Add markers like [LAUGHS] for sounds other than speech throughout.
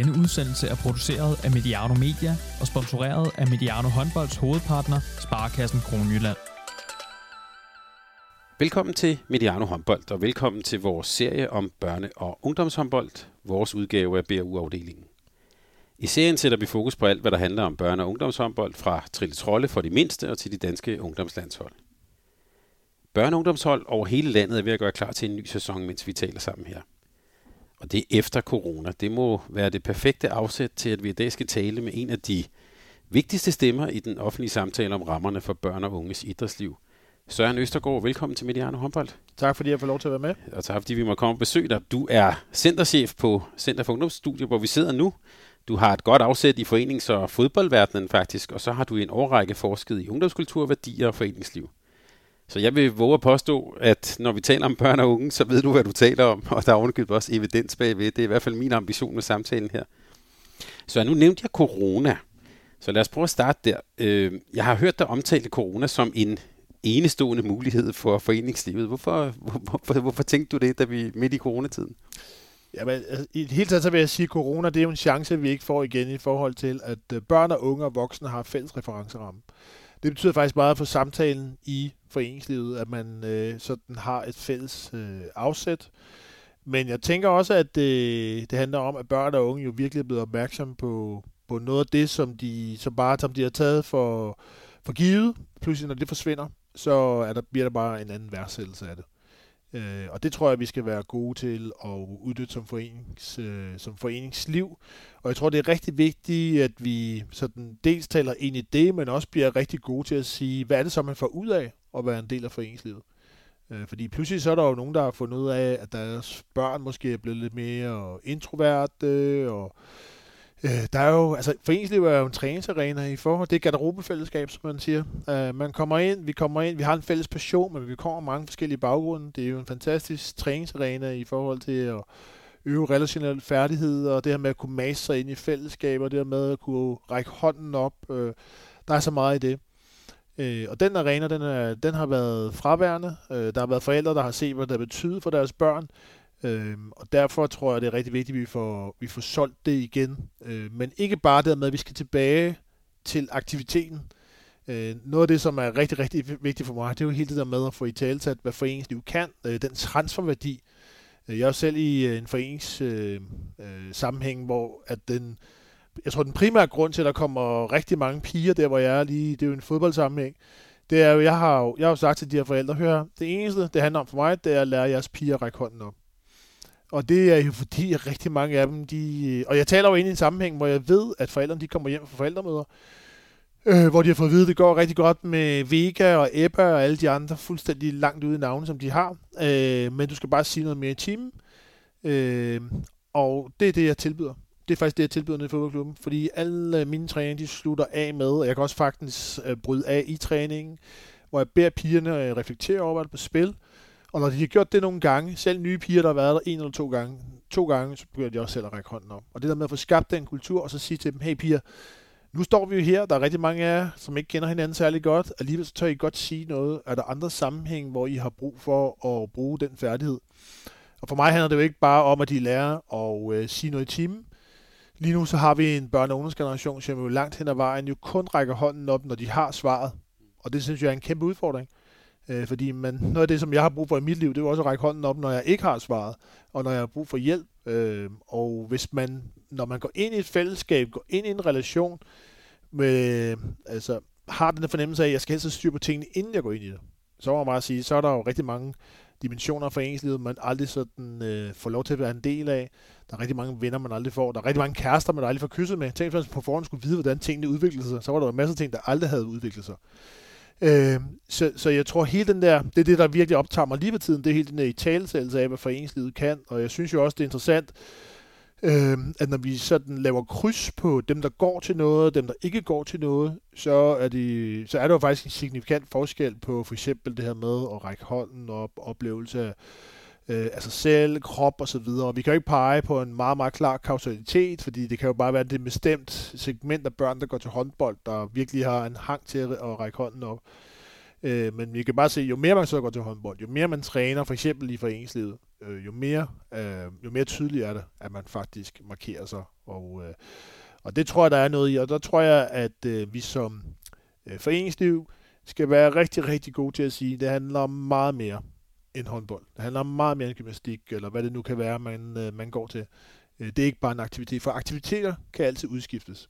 Denne udsendelse er produceret af Mediano Media og sponsoreret af Mediano Håndbolds hovedpartner, Sparkassen Kronjylland. Velkommen til Mediano Håndbold, og velkommen til vores serie om børne- og ungdomshåndbold, vores udgave af BRU-afdelingen. I serien sætter vi fokus på alt, hvad der handler om børne- og ungdomshåndbold, fra Trille Trolle for de mindste og til de danske ungdomslandshold. Børne- og ungdomshold over hele landet er ved at gøre klar til en ny sæson, mens vi taler sammen her. Og det er efter corona. Det må være det perfekte afsæt til, at vi i dag skal tale med en af de vigtigste stemmer i den offentlige samtale om rammerne for børn og unges idrætsliv. Søren Østergaard, velkommen til Mediano Håndbold. Tak fordi jeg får lov til at være med. Og tak fordi vi må komme og besøge dig. Du er centerchef på Center for Ungdomsstudier, hvor vi sidder nu. Du har et godt afsæt i forenings- og fodboldverdenen faktisk, og så har du i en årrække forsket i ungdomskultur, værdier og foreningsliv. Så jeg vil våge at påstå, at når vi taler om børn og unge, så ved du, hvad du taler om, og der er ovenikøbet også evidens bagved. Det er i hvert fald min ambition med samtalen her. Så nu nævnte jeg corona, så lad os prøve at starte der. Øh, jeg har hørt dig omtale corona som en enestående mulighed for foreningslivet. Hvorfor, hvorfor, hvorfor tænkte du det, da vi midt i coronatiden? Ja, men, altså, I det hele taget så vil jeg sige, at corona det er jo en chance, vi ikke får igen i forhold til, at øh, børn og unge og voksne har fælles referenceramme. Det betyder faktisk meget for samtalen i foreningslivet, at man øh, sådan har et fælles øh, afsæt. Men jeg tænker også, at det, det handler om, at børn og unge jo virkelig er blevet opmærksomme på, på noget af det, som de, som bare som de har taget for, for givet. Pludselig, når det forsvinder, så er der, bliver der bare en anden værdsættelse af det. Øh, og det tror jeg, vi skal være gode til at udnytte som, forenings, øh, som foreningsliv. Og jeg tror, det er rigtig vigtigt, at vi sådan dels taler ind i det, men også bliver rigtig gode til at sige, hvad er det så, man får ud af at være en del af foreningslivet. Øh, fordi pludselig så er der jo nogen, der har fundet ud af, at deres børn måske er blevet lidt mere introverte, og Øh, der er jo, altså foreningsliv er jo en træningsarena i forhold, det er garderobefællesskab, som man siger. Øh, man kommer ind, vi kommer ind, vi har en fælles passion, men vi kommer mange forskellige baggrunde. Det er jo en fantastisk træningsarena i forhold til at øve relationelle færdigheder, og det her med at kunne mase sig ind i fællesskaber, det her med at kunne række hånden op. Øh, der er så meget i det. Øh, og den arena, den, er, den har været fraværende. Øh, der har været forældre, der har set, hvad det betyder for deres børn. Øhm, og derfor tror jeg, det er rigtig vigtigt, at vi får, vi får solgt det igen. Øh, men ikke bare dermed, at vi skal tilbage til aktiviteten. Øh, noget af det, som er rigtig, rigtig vigtigt for mig, det er jo hele det der med at få i talsat, hvad foreningsliv kan. Øh, den transferværdi. Øh, jeg er selv i øh, en forenings øh, øh, sammenhæng, hvor at den, jeg tror, den primære grund til, at der kommer rigtig mange piger der, hvor jeg er lige, det er jo en fodboldsammenhæng, det er jo, jeg har jo, jeg har jo sagt til de her forældre, hør, det eneste, det handler om for mig, det er at lære jeres piger at række hånden op. Og det er jo fordi, at rigtig mange af dem, de... Øh, og jeg taler jo ind i en sammenhæng, hvor jeg ved, at forældrene de kommer hjem fra forældremøder, øh, hvor de har fået at vide, at det går rigtig godt med Vega og Ebba og alle de andre fuldstændig langt ude i navne, som de har. Øh, men du skal bare sige noget mere i timen. Øh, og det er det, jeg tilbyder. Det er faktisk det, jeg tilbyder nede i fodboldklubben. Fordi alle mine træninger, de slutter af med, og jeg kan også faktisk øh, bryde af i træningen, hvor jeg beder pigerne øh, reflektere over, hvad der er på spil. Og når de har gjort det nogle gange, selv nye piger, der har været der en eller to gange, to gange, så begynder de også selv at række hånden op. Og det der med at få skabt den kultur, og så sige til dem, hey piger, nu står vi jo her, der er rigtig mange af jer, som ikke kender hinanden særlig godt. Alligevel så tør I godt sige noget. Er der andre sammenhæng, hvor I har brug for at bruge den færdighed? Og for mig handler det jo ikke bare om, at de lærer at øh, sige noget i timen. Lige nu så har vi en børne- og ungdomsgeneration, som jo langt hen ad vejen jo kun rækker hånden op, når de har svaret. Og det synes jeg er en kæmpe udfordring. Øh, fordi man, noget af det, som jeg har brug for i mit liv, det er også at række hånden op, når jeg ikke har svaret, og når jeg har brug for hjælp. Øh, og hvis man, når man går ind i et fællesskab, går ind i en relation, med, altså, har den fornemmelse af, at jeg skal helst styr på tingene, inden jeg går ind i det, så må man bare sige, så er der jo rigtig mange dimensioner for foreningslivet, man aldrig sådan øh, får lov til at være en del af. Der er rigtig mange venner, man aldrig får. Der er rigtig mange kærester, man aldrig får kysset med. Tænk, hvis man på forhånd skulle vide, hvordan tingene udviklede sig, så var der en masse ting, der aldrig havde udviklet sig. Øh, så, så jeg tror, hele den der, det er det, der virkelig optager mig lige ved tiden, det er hele den der i talesættelse af, hvad foreningslivet kan, og jeg synes jo også, det er interessant, øh, at når vi sådan laver kryds på dem, der går til noget, dem, der ikke går til noget, så er, de, så er der jo faktisk en signifikant forskel på for eksempel det her med at række hånden op, oplevelse af øh, altså selv, krop og så videre. Vi kan jo ikke pege på en meget, meget klar kausalitet, fordi det kan jo bare være det bestemt segment af børn, der går til håndbold, der virkelig har en hang til at række hånden op. Øh, men vi kan bare se, jo mere man så går til håndbold, jo mere man træner, for eksempel i foreningslivet, øh, jo, mere, øh, jo mere tydeligt er det, at man faktisk markerer sig. Og, øh, og det tror jeg, der er noget i. Og der tror jeg, at øh, vi som øh, foreningsliv skal være rigtig, rigtig gode til at sige, at det handler om meget mere end håndbold. Det handler meget mere end gymnastik, eller hvad det nu kan være, man, øh, man går til. Øh, det er ikke bare en aktivitet, for aktiviteter kan altid udskiftes.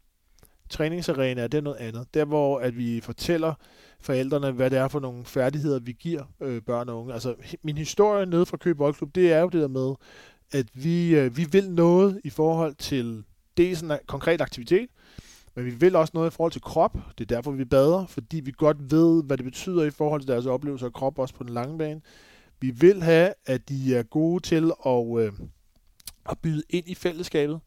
Træningsarena det er noget andet. Der hvor at vi fortæller forældrene, hvad det er for nogle færdigheder, vi giver øh, børn og unge. Altså min historie nede fra Køge Boldklub, det er jo det der med, at vi, øh, vi vil noget i forhold til dels en konkret aktivitet, men vi vil også noget i forhold til krop. Det er derfor, vi bader, fordi vi godt ved, hvad det betyder i forhold til deres oplevelser af krop, også på den lange bane. Vi vil have, at de er gode til at, øh, at byde ind i fællesskabet.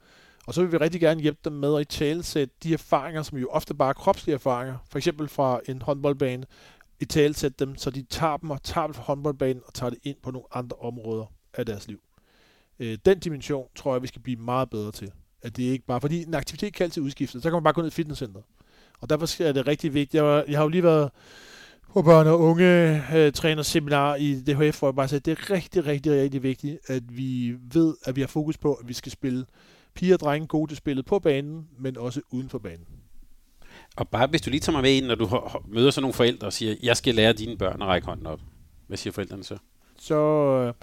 Og så vil vi rigtig gerne hjælpe dem med at i de erfaringer, som jo ofte bare er kropslige erfaringer, for eksempel fra en håndboldbane, i talesætte dem, så de tager dem og tager dem fra håndboldbanen og tager det ind på nogle andre områder af deres liv. Øh, den dimension tror jeg, vi skal blive meget bedre til. At det ikke bare, fordi en aktivitet kan altid udskiftes, så kan man bare gå ned i fitnesscenteret. Og derfor er det rigtig vigtigt. Jeg, var, jeg har jo lige været på børn- og unge øh, trænerseminar i DHF, hvor jeg bare sagde, at det er rigtig, rigtig, rigtig vigtigt, at vi ved, at vi har fokus på, at vi skal spille piger og drenge gode til spillet på banen, men også uden for banen. Og bare hvis du lige tager mig med ind, når du møder sådan nogle forældre og siger, jeg skal lære dine børn at række hånden op. Hvad siger forældrene så? Så øh,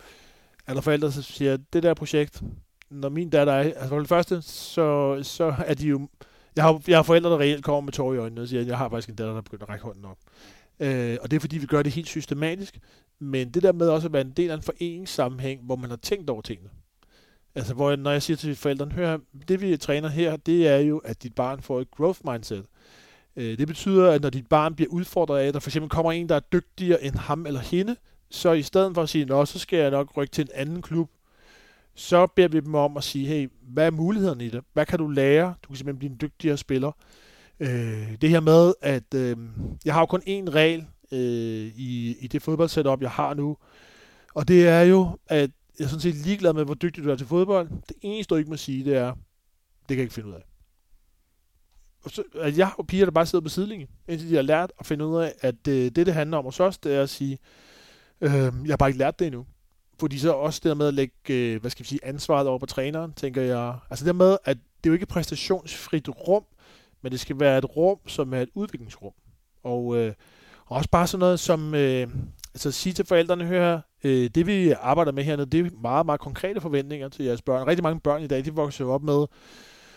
er der forældre, der siger, det der projekt, når min datter er, altså for det første, så, så er de jo, jeg har, jeg har forældre, der reelt kommer med tår i øjnene og siger, at jeg har faktisk en datter, der begynder at række hånden op. Øh, og det er fordi, vi gør det helt systematisk. Men det der med også at være en del af en foreningssammenhæng, hvor man har tænkt over tingene. Altså, hvor når jeg siger til forældrene, hør, det vi træner her, det er jo, at dit barn får et growth mindset. Øh, det betyder, at når dit barn bliver udfordret af, at der for eksempel kommer en, der er dygtigere end ham eller hende, så i stedet for at sige, nå, så skal jeg nok rykke til en anden klub, så beder vi dem om at sige, hey, hvad er mulighederne i det? Hvad kan du lære? Du kan simpelthen blive en dygtigere spiller. Øh, det her med, at øh, jeg har jo kun én regel øh, i, i det fodboldsetup, jeg har nu, og det er jo, at jeg er sådan set ligeglad med, hvor dygtig du er til fodbold. Det eneste, du ikke må sige, det er, det kan jeg ikke finde ud af. Og så, at jeg og piger, der bare sidder på sidelinjen, indtil de har lært at finde ud af, at øh, det, det handler om hos os, det er at sige, øh, jeg har bare ikke lært det endnu. Fordi så også det med at lægge, øh, hvad skal vi sige, ansvaret over på træneren, tænker jeg. Altså det med, at det er jo ikke et præstationsfrit rum, men det skal være et rum, som er et udviklingsrum. Og, øh, og også bare sådan noget som, øh, altså sige til forældrene, hør øh, det vi arbejder med hernede, det er meget, meget konkrete forventninger til jeres børn. Rigtig mange børn i dag, de vokser op med,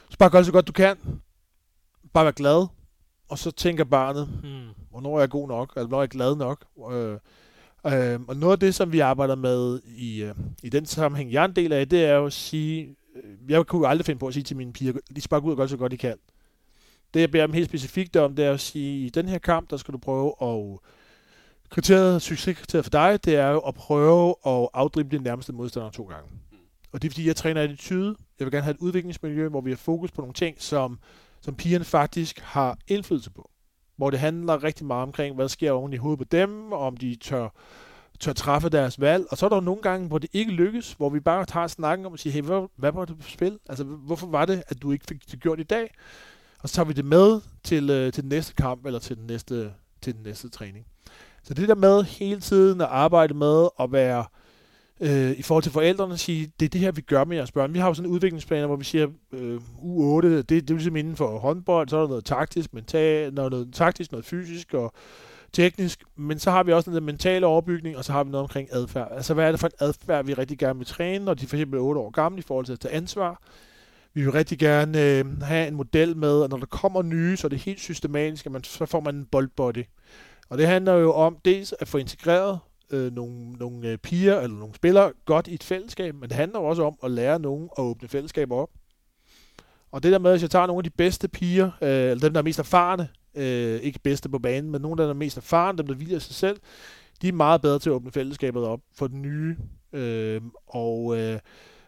så bare gør det så godt du kan. Bare vær glad. Og så tænker barnet, hmm, hvornår er jeg god nok? Eller hvornår er jeg glad nok? Øh, øh, og noget af det, som vi arbejder med i, øh, i den sammenhæng, jeg er en del af, det er jo at sige, øh, jeg kunne jo aldrig finde på at sige til mine piger, de skal bare gå ud og gøre så godt de kan. Det jeg beder dem helt specifikt om, det er at sige, i den her kamp, der skal du prøve at kriteriet, succeskriteriet for dig, det er jo at prøve at afdrible din nærmeste modstander to gange. Og det er fordi, jeg træner attitude. Jeg vil gerne have et udviklingsmiljø, hvor vi har fokus på nogle ting, som, som pigerne faktisk har indflydelse på. Hvor det handler rigtig meget omkring, hvad der sker oven i hovedet på dem, og om de tør, tør træffe deres valg. Og så er der nogle gange, hvor det ikke lykkes, hvor vi bare tager snakken om og siger, hey, hvad, hvad var det på spil? Altså, hvorfor var det, at du ikke fik det gjort i dag? Og så tager vi det med til, øh, til den næste kamp, eller til den næste, til den næste træning. Så det der med hele tiden at arbejde med at være øh, i forhold til forældrene sige, det er det her, vi gør med jeres børn. Vi har jo sådan en udviklingsplan, hvor vi siger, øh, u 8, det, det er ligesom inden for håndbold, så er der noget taktisk, mental, noget, noget taktisk, noget fysisk og teknisk, men så har vi også den mentale overbygning, og så har vi noget omkring adfærd. Altså, hvad er det for en adfærd, vi rigtig gerne vil træne, når de for eksempel er 8 år gamle i forhold til at tage ansvar? Vi vil rigtig gerne øh, have en model med, og når der kommer nye, så er det helt systematisk, at man, så får man en boldbody. Og det handler jo om dels at få integreret øh, nogle, nogle øh, piger eller nogle spillere godt i et fællesskab, men det handler jo også om at lære nogen at åbne fællesskaber op. Og det der med, at jeg tager nogle af de bedste piger, øh, eller dem, der er mest erfarne, øh, ikke bedste på banen, men nogle, der er mest erfarne, dem, der hviler sig selv, de er meget bedre til at åbne fællesskabet op for den nye. Øh, og, øh,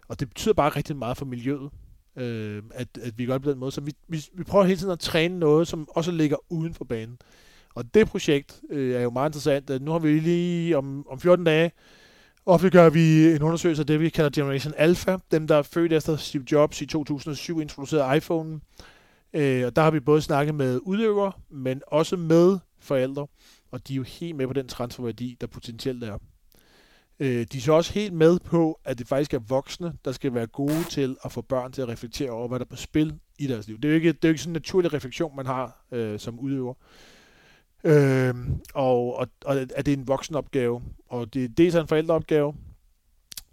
og det betyder bare rigtig meget for miljøet, øh, at, at vi gør det på den måde. Så vi, vi, vi prøver hele tiden at træne noget, som også ligger uden for banen. Og det projekt øh, er jo meget interessant. Nu har vi lige om, om 14 dage offentliggør vi en undersøgelse af det, vi kalder Generation Alpha. Dem, der er født efter Steve Jobs i 2007 introducerede iPhone. Øh, og der har vi både snakket med udøvere, men også med forældre. og de er jo helt med på den transferværdi, der potentielt er. Øh, de er så også helt med på, at det faktisk er voksne, der skal være gode til at få børn til at reflektere over, hvad der er på spil i deres liv. Det er jo ikke, det er jo ikke sådan en naturlig refleksion, man har øh, som udøver. Øh, og, og, og at det er en voksenopgave, og det er dels en forældreopgave,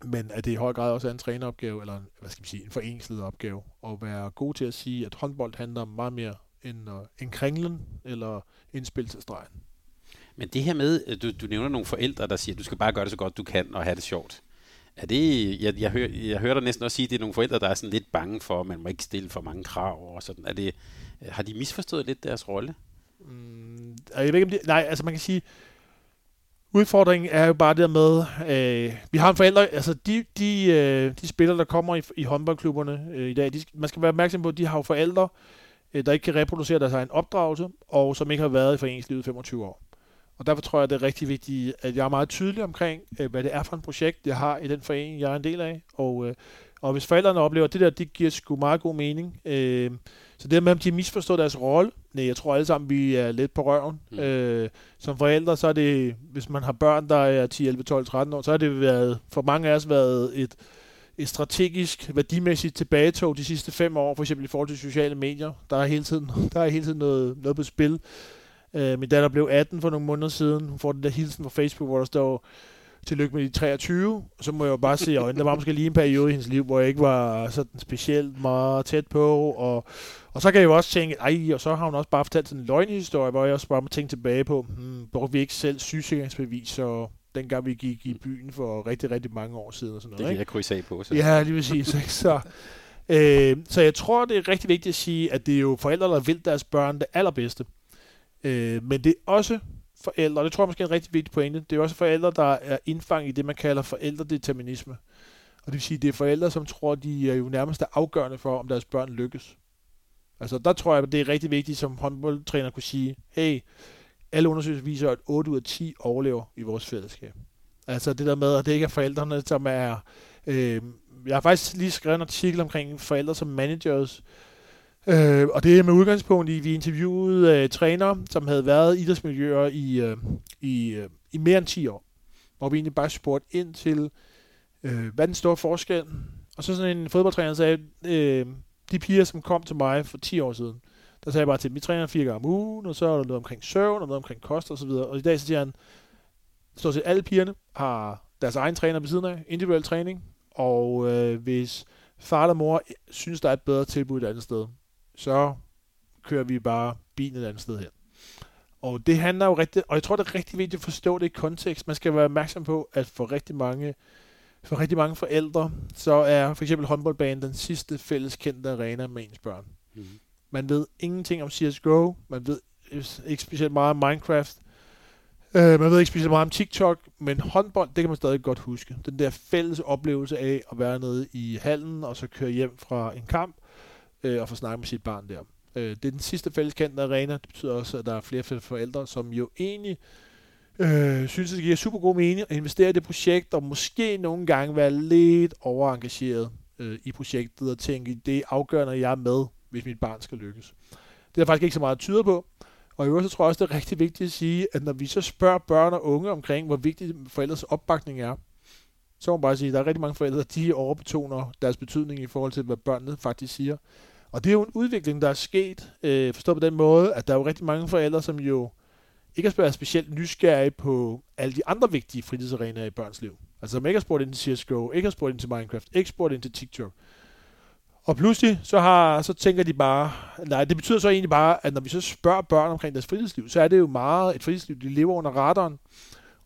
men at det i høj grad også er en træneropgave, eller en, hvad skal man sige, en foreningslederopgave, at være god til at sige, at håndbold handler om meget mere end, uh, end kringlen, eller indspil til stregen. Men det her med, øh, du, du nævner nogle forældre, der siger, at du skal bare gøre det så godt du kan, og have det sjovt. Er det, jeg, jeg, hører, jeg hører dig næsten også sige, at det er nogle forældre, der er sådan lidt bange for, at man må ikke stille for mange krav. Og sådan. Er det, øh, har de misforstået lidt deres rolle? Mm, jeg ved ikke, om de, nej, altså man kan sige, udfordringen er jo bare der med, øh, vi har en forældre, altså de, de, øh, de spillere, der kommer i, i håndboldklubberne øh, i dag, de, man skal være opmærksom på, at de har jo forældre, øh, der ikke kan reproducere deres egen opdragelse, og som ikke har været i foreningslivet 25 år. Og derfor tror jeg, det er rigtig vigtigt, at jeg er meget tydelig omkring, øh, hvad det er for et projekt, jeg har i den forening, jeg er en del af. Og, øh, og hvis forældrene oplever, at det der, det giver sgu meget god mening. Øh, så det med, om de misforstår deres rolle, nej, jeg tror alle sammen, vi er lidt på røven. Mm. Som forældre, så er det, hvis man har børn, der er 10, 11, 12, 13 år, så har det været, for mange af os været et, et strategisk, værdimæssigt tilbagetog de sidste fem år, for eksempel i forhold til sociale medier. Der er hele tiden, [LAUGHS] der er hele tiden noget, noget på spil. Øh, min datter blev 18 for nogle måneder siden. Hun får den der hilsen fra Facebook, hvor der står, tillykke med de 23. Og så må jeg jo bare se i øjnene, der var måske lige en periode i hendes liv, hvor jeg ikke var sådan specielt meget tæt på. Og, og så kan jeg jo også tænke, ej, og så har hun også bare fortalt sådan en løgnhistorie, hvor jeg også bare må tænke tilbage på, hmm, brugte vi ikke selv sygesikringsbevis, så dengang vi gik i byen for rigtig, rigtig mange år siden. Og sådan noget, det kan ikke? jeg krydse af på. Så. Ja, lige præcis. Så, øh, så jeg tror, det er rigtig vigtigt at sige, at det er jo forældre, der vil deres børn det allerbedste. Øh, men det er også forældre, og det tror jeg måske er en rigtig vigtig pointe, det er også forældre, der er indfanget i det, man kalder forældredeterminisme. Og det vil sige, det er forældre, som tror, de er jo nærmest afgørende for, om deres børn lykkes. Altså der tror jeg, det er rigtig vigtigt, som håndboldtræner kunne sige, hey, alle undersøgelser viser, at 8 ud af 10 overlever i vores fællesskab. Altså det der med, at det ikke er forældrene, som er... Øh, jeg har faktisk lige skrevet en artikel omkring forældre som managers, Øh, og det er med udgangspunkt i, at vi interviewede øh, trænere, som havde været i idrætsmiljøer i, øh, i, øh, i mere end 10 år. Hvor vi egentlig bare spurgte ind til, øh, hvad den store forskel. Og så sådan en fodboldtræner sagde, øh, de piger, som kom til mig for 10 år siden, der sagde jeg bare til dem, vi træner fire gange om ugen, og så er der noget omkring søvn, og noget omkring kost og så videre. Og i dag så siger han, stort set alle pigerne har deres egen træner ved siden af, individuel træning, og øh, hvis far eller mor synes, der er et bedre tilbud et andet sted, så kører vi bare bilen et andet sted hen. Og det handler jo rigtig, og jeg tror, det er rigtig vigtigt at forstå det i kontekst. Man skal være opmærksom på, at for rigtig mange, for rigtig mange forældre, så er for eksempel håndboldbanen den sidste fælles kendte arena med ens børn. Mm. Man ved ingenting om CSGO, man ved ikke specielt meget om Minecraft, øh, man ved ikke specielt meget om TikTok, men håndbold, det kan man stadig godt huske. Den der fælles oplevelse af at være nede i hallen, og så køre hjem fra en kamp, øh, og få snakket med sit barn der. Øh, det er den sidste fælleskendte arena. Det betyder også, at der er flere forældre, som jo egentlig øh, synes, at det giver super god mening at investere i det projekt, og måske nogle gange være lidt overengageret øh, i projektet, og tænke, det er afgørende, at jeg er med, hvis mit barn skal lykkes. Det er der faktisk ikke så meget tyder på. Og i øvrigt så tror jeg også, det er rigtig vigtigt at sige, at når vi så spørger børn og unge omkring, hvor vigtig forældres opbakning er, så må man bare sige, at der er rigtig mange forældre, de overbetoner deres betydning i forhold til, hvad børnene faktisk siger. Og det er jo en udvikling, der er sket, øh, forstået på den måde, at der er jo rigtig mange forældre, som jo ikke har været specielt nysgerrige på alle de andre vigtige fritidsarenaer i børns liv. Altså som ikke har spurgt ind til CSGO, ikke har spurgt ind til Minecraft, ikke spurgt ind til TikTok. Og pludselig så, har, så tænker de bare, nej, det betyder så egentlig bare, at når vi så spørger børn omkring deres fritidsliv, så er det jo meget et fritidsliv, de lever under radaren.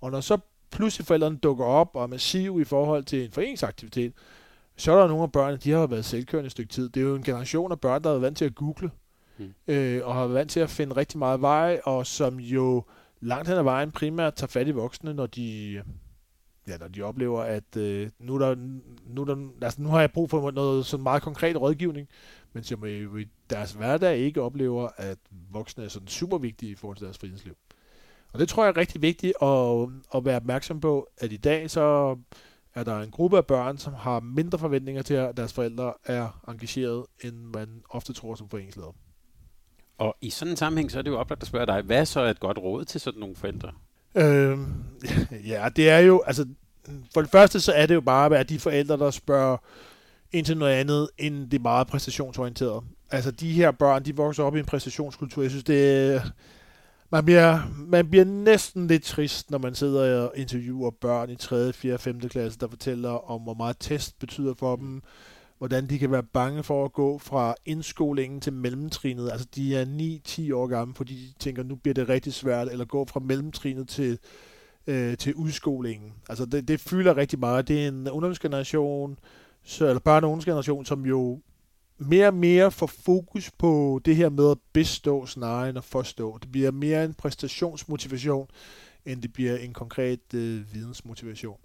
Og når så pludselig forældrene dukker op og er massive i forhold til en foreningsaktivitet, så er der nogle af børnene, de har været selvkørende et stykke tid. Det er jo en generation af børn, der er vant til at google, mm. øh, og har været vant til at finde rigtig meget vej, og som jo langt hen ad vejen primært tager fat i voksne, når de, ja, når de oplever, at øh, nu, der, nu, der, altså, nu har jeg brug for noget sådan meget konkret rådgivning, men som i deres hverdag ikke oplever, at voksne er sådan super vigtige i forhold til deres fritidsliv. Og det tror jeg er rigtig vigtigt at, at være opmærksom på, at i dag så er der en gruppe af børn, som har mindre forventninger til, at deres forældre er engageret, end man ofte tror som foreningsleder. Og i sådan en sammenhæng, så er det jo oplagt at spørge dig, hvad så er et godt råd til sådan nogle forældre? Øh, [LAUGHS] ja, det er jo, altså, for det første så er det jo bare at de forældre, der spørger ind til noget andet, end det meget præstationsorienterede. Altså, de her børn, de vokser op i en præstationskultur. Jeg synes, det man bliver, man bliver næsten lidt trist, når man sidder og interviewer børn i 3., 4., 5. klasse, der fortæller om, hvor meget test betyder for dem, hvordan de kan være bange for at gå fra indskolingen til mellemtrinet. Altså de er 9-10 år gamle, fordi de tænker, nu bliver det rigtig svært, eller gå fra mellemtrinet til, øh, til udskolingen. Altså det, det fylder rigtig meget. Det er en ungdomsgeneration, så, eller børne- og ungdomsgeneration, som jo mere og mere får fokus på det her med at bestå snarere end at forstå. Det bliver mere en præstationsmotivation, end det bliver en konkret øh, vidensmotivation.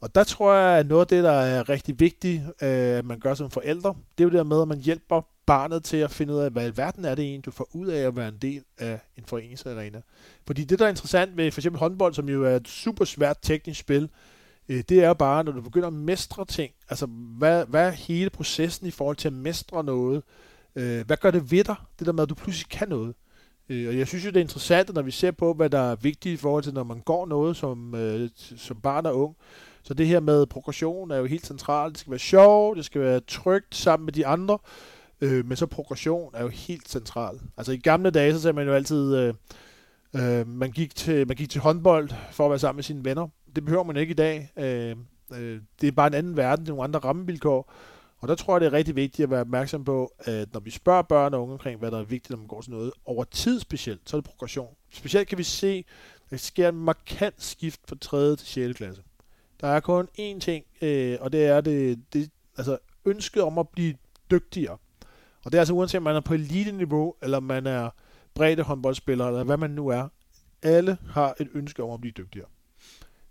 Og der tror jeg, at noget af det, der er rigtig vigtigt, øh, at man gør som forældre, det er jo det der med, at man hjælper barnet til at finde ud af, hvad i verden er det egentlig, du får ud af at være en del af en foreningsarena. Fordi det, der er interessant ved for eksempel håndbold, som jo er et super svært teknisk spil, Øh, det er bare, når du begynder at mestre ting, altså hvad, hvad er hele processen i forhold til at mestre noget? Øh, hvad gør det ved dig, det der med, at du pludselig kan noget? Øh, og jeg synes jo, det er interessant, når vi ser på, hvad der er vigtigt i forhold til, når man går noget som, øh, som barn og ung. Så det her med progression er jo helt centralt. Det skal være sjovt, det skal være trygt sammen med de andre. Øh, men så progression er jo helt centralt. Altså i gamle dage, så sagde man jo altid, øh, øh, man, gik til, man gik til håndbold for at være sammen med sine venner. Det behøver man ikke i dag. Øh, øh, det er bare en anden verden, det er nogle andre rammevilkår. Og der tror jeg, det er rigtig vigtigt at være opmærksom på, at når vi spørger børn og unge omkring, hvad der er vigtigt, når man går til noget, over tid specielt, så er det progression. Specielt kan vi se, at der sker en markant skift fra 3. til 6. klasse. Der er kun én ting, øh, og det er det, det, altså ønsket om at blive dygtigere. Og det er altså uanset om man er på elite-niveau, eller man er bredde håndboldspiller, eller hvad man nu er. Alle har et ønske om at blive dygtigere.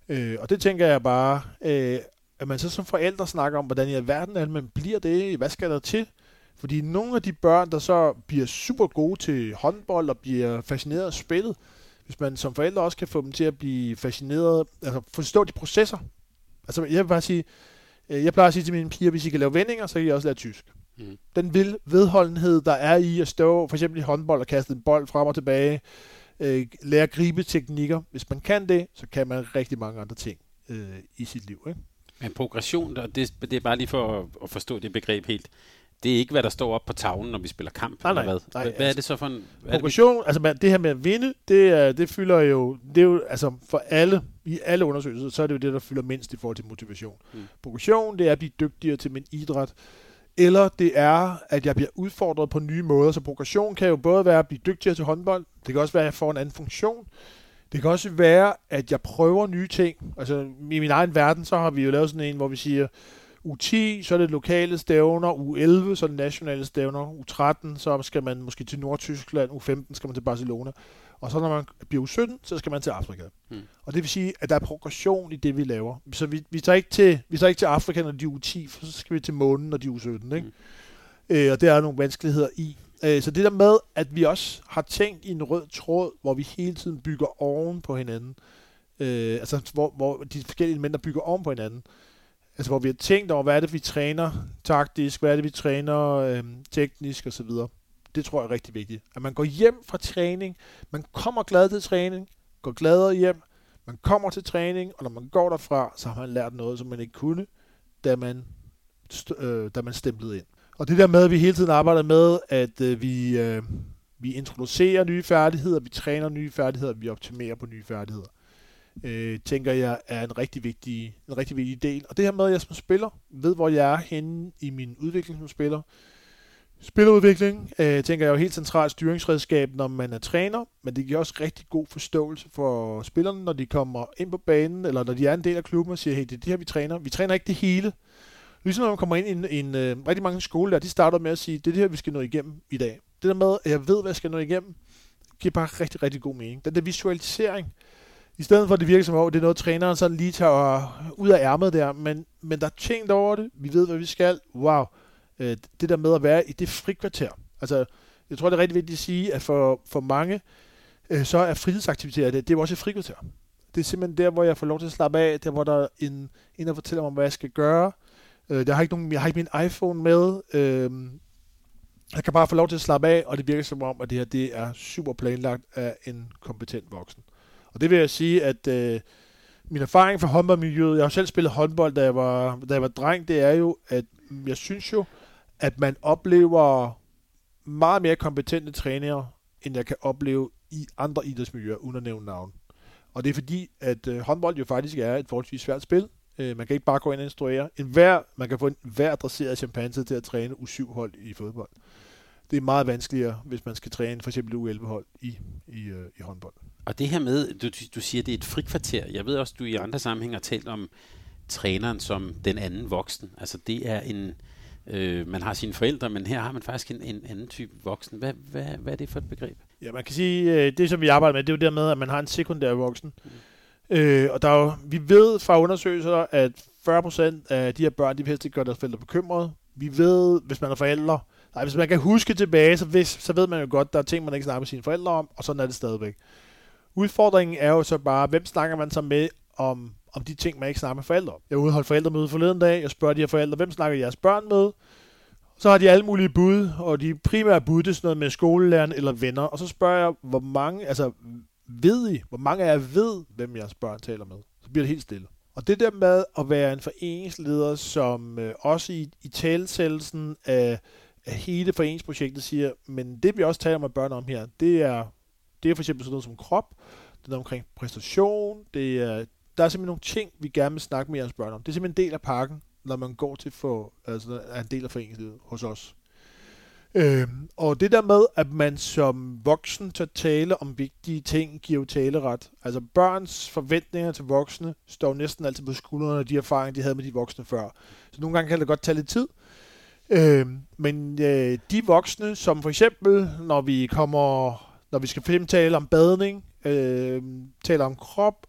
Øh, og det tænker jeg bare, øh, at man så som forældre snakker om, hvordan i alverden er man bliver det, hvad skal der til? Fordi nogle af de børn, der så bliver super gode til håndbold og bliver fascineret af spillet, hvis man som forældre også kan få dem til at blive fascineret, altså forstå de processer. Altså jeg vil bare sige, øh, jeg plejer at sige til mine piger, hvis I kan lave vendinger, så kan I også lære tysk. Mm. Den vil vedholdenhed, der er i at stå for eksempel i håndbold og kaste en bold frem og tilbage, øh, lære gribeteknikker. Hvis man kan det, så kan man rigtig mange andre ting øh, i sit liv. Ikke? Men progression, det, det er bare lige for at, at forstå det begreb helt. Det er ikke, hvad der står op på tavlen, når vi spiller kamp, nej, nej, eller hvad? Nej, hvad altså, er det så for en... Progression, det, altså man, det her med at vinde, det, det fylder jo, det er jo, altså for alle, i alle undersøgelser, så er det jo det, der fylder mindst i forhold til motivation. Mm. Progression, det er at blive dygtigere til min idræt, eller det er, at jeg bliver udfordret på nye måder. Så progression kan jo både være at blive dygtigere til håndbold, det kan også være, at jeg får en anden funktion, det kan også være, at jeg prøver nye ting. Altså i min egen verden, så har vi jo lavet sådan en, hvor vi siger, U10, så er det lokale stævner, U11, så er det nationale stævner, U13, så skal man måske til Nordtyskland, U15 skal man til Barcelona, og så når man bliver U17, så skal man til Afrika. Mm. Og det vil sige, at der er progression i det, vi laver. Så vi, vi, tager, ikke til, vi tager ikke til Afrika, når de er U10, for så skal vi til månen, når de er U17. Ikke? Mm. Øh, og det er nogle vanskeligheder i. Øh, så det der med, at vi også har tænkt i en rød tråd, hvor vi hele tiden bygger oven på hinanden, øh, altså hvor, hvor de forskellige elementer bygger oven på hinanden, Altså hvor vi har tænkt over, hvad er det, vi træner taktisk, hvad er det, vi træner øh, teknisk osv. Det tror jeg er rigtig vigtigt. At man går hjem fra træning, man kommer glad til træning, går gladere hjem, man kommer til træning, og når man går derfra, så har man lært noget, som man ikke kunne, da man, øh, da man stemplede ind. Og det der med, at vi hele tiden arbejder med, at øh, vi, øh, vi introducerer nye færdigheder, vi træner nye færdigheder, vi optimerer på nye færdigheder øh, tænker jeg er en rigtig, vigtig, en rigtig vigtig del. Og det her med, at jeg som spiller ved, hvor jeg er henne i min udvikling som spiller. Spiludvikling øh, tænker jeg er jo helt centralt styringsredskab, når man er træner, men det giver også rigtig god forståelse for spillerne, når de kommer ind på banen, eller når de er en del af klubben og siger, hey, det er det her, vi træner. Vi træner ikke det hele. Ligesom når man kommer ind i en, en øh, rigtig mange skole, der de starter med at sige, det er det her, vi skal nå igennem i dag. Det der med, at jeg ved, hvad jeg skal nå igennem, giver bare rigtig, rigtig god mening. Den der visualisering, i stedet for, at det virker som om, det er noget, træneren sådan lige tager ud af ærmet der, men, men der er tænkt over det, vi ved, hvad vi skal. Wow, øh, det der med at være i det frikvarter. Altså, jeg tror, det er rigtig vigtigt at sige, at for, for mange, øh, så er fritidsaktiviteter, det, det er også et frikvarter. Det er simpelthen der, hvor jeg får lov til at slappe af, der hvor der er en, en der fortæller mig, hvad jeg skal gøre. Øh, jeg, har ikke nogen, jeg har ikke min iPhone med. Øh, jeg kan bare få lov til at slappe af, og det virker som om, at det her det er super planlagt af en kompetent voksen. Og det vil jeg sige, at øh, min erfaring fra håndboldmiljøet, jeg har selv spillet håndbold, da jeg var, da jeg var dreng, det er jo, at jeg synes jo, at man oplever meget mere kompetente trænere, end jeg kan opleve i andre idrætsmiljøer, uden at nævne navn. Og det er fordi, at øh, håndbold jo faktisk er et forholdsvis svært spil. Øh, man kan ikke bare gå ind og instruere. En hver, man kan få en hver dresseret chimpanse til at træne U7-hold i fodbold. Det er meget vanskeligere, hvis man skal træne for eksempel U11-hold i, i, øh, i håndbold. Og det her med, du, du siger, det er et frikvarter. Jeg ved også, du i andre sammenhænge har talt om træneren som den anden voksen. Altså det er en, øh, man har sine forældre, men her har man faktisk en, en anden type voksen. Hvad, hvad, hvad er det for et begreb? Ja, man kan sige, øh, det som vi arbejder med, det er jo dermed, at man har en sekundær voksen. Mm. Øh, og der er jo, vi ved fra undersøgelser, at 40% af de her børn, de vil helst ikke gøre deres forældre bekymrede. Vi ved, hvis man er forældre, nej, hvis man kan huske tilbage, så, hvis, så ved man jo godt, der er ting, man ikke snakker med sine forældre om, og sådan er det stadigvæk. Udfordringen er jo så bare, hvem snakker man så med om, om de ting, man ikke snakker med forældre om. Jeg udholdt forældremøde forleden dag, jeg spørger de her forældre, hvem snakker jeres børn med? Så har de alle mulige bud, og de primære bud, det er sådan noget med skolelæreren eller venner. Og så spørger jeg, hvor mange, altså ved I, hvor mange af jer ved, hvem jeres børn taler med? Så bliver det helt stille. Og det der med at være en foreningsleder, som øh, også i, i talsættelsen af, af hele foreningsprojektet siger, men det vi også taler med børn om her, det er, det er for eksempel sådan noget som krop, det er omkring præstation, det er, der er simpelthen nogle ting, vi gerne vil snakke med jeres børn om. Det er simpelthen en del af pakken, når man går til for, altså er en del af foreningslivet hos os. Øhm, og det der med, at man som voksen tør tale om vigtige ting, giver jo taleret. Altså børns forventninger til voksne står næsten altid på skuldrene af de erfaringer, de havde med de voksne før. Så nogle gange kan det godt tage lidt tid. Øhm, men øh, de voksne, som for eksempel, når vi kommer, når vi skal tale om badning, øh, tale om krop,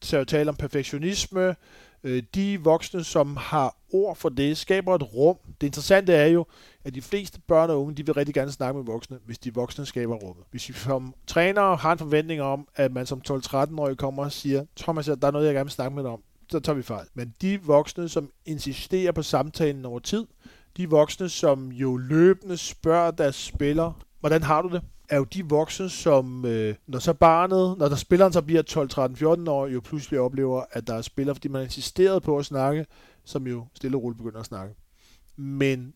tale om perfektionisme, øh, de voksne, som har ord for det, skaber et rum. Det interessante er jo, at de fleste børn og unge, de vil rigtig gerne snakke med voksne, hvis de voksne skaber rummet. Hvis vi som trænere har en forventning om, at man som 12-13-årig kommer og siger, Thomas, der er noget, jeg gerne vil snakke med dig om, så tager vi fejl. Men de voksne, som insisterer på samtalen over tid, de voksne, som jo løbende spørger deres spiller, hvordan har du det? Er jo de voksne, som øh, når så barnet, når der spilleren så bliver 12, 13, 14 år, jo pludselig oplever, at der er spillere, fordi man insisterede på at snakke, som jo stille og roligt begynder at snakke. Men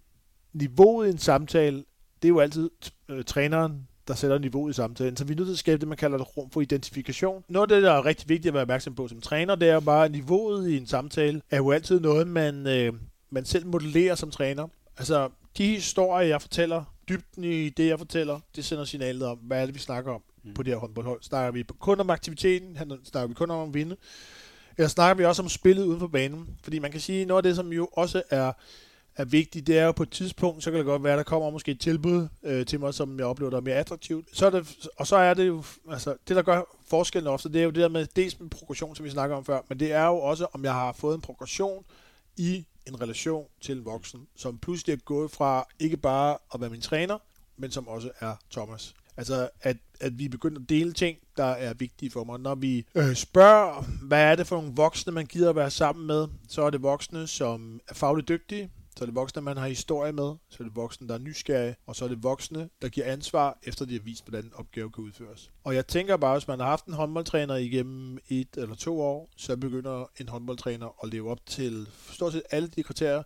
niveauet i en samtale, det er jo altid øh, træneren, der sætter niveauet i samtalen. Så vi er nødt til at skabe det, man kalder et rum for identifikation. Noget af det, der er rigtig vigtigt at være opmærksom på som træner, det er jo bare, at niveauet i en samtale er jo altid noget, man, øh, man selv modellerer som træner. Altså, de historier, jeg fortæller, dybden i det, jeg fortæller, det sender signalet om, hvad er det, vi snakker om mm. på det her håndboldhold. Snakker vi kun om aktiviteten, snakker vi kun om at vinde, eller snakker vi også om spillet uden for banen? Fordi man kan sige, noget af det, som jo også er, er vigtigt, det er jo på et tidspunkt, så kan det godt være, der kommer måske et tilbud øh, til mig, som jeg oplever, der er mere attraktivt. Så er det, og så er det jo, altså det der gør forskellen ofte, det er jo det der med, dels med progression, som vi snakker om før, men det er jo også, om jeg har fået en progression i en relation til en voksen, som pludselig er gået fra ikke bare at være min træner, men som også er Thomas. Altså, at, at vi begynder at dele ting, der er vigtige for mig. Når vi øh, spørger, hvad er det for nogle voksne, man gider at være sammen med, så er det voksne, som er fagligt dygtige, så er det voksne, man har historie med, så er det voksne, der er nysgerrige, og så er det voksne, der giver ansvar, efter de har vist, hvordan en opgave kan udføres. Og jeg tænker bare, hvis man har haft en håndboldtræner igennem et eller to år, så begynder en håndboldtræner at leve op til stort set alle de kriterier,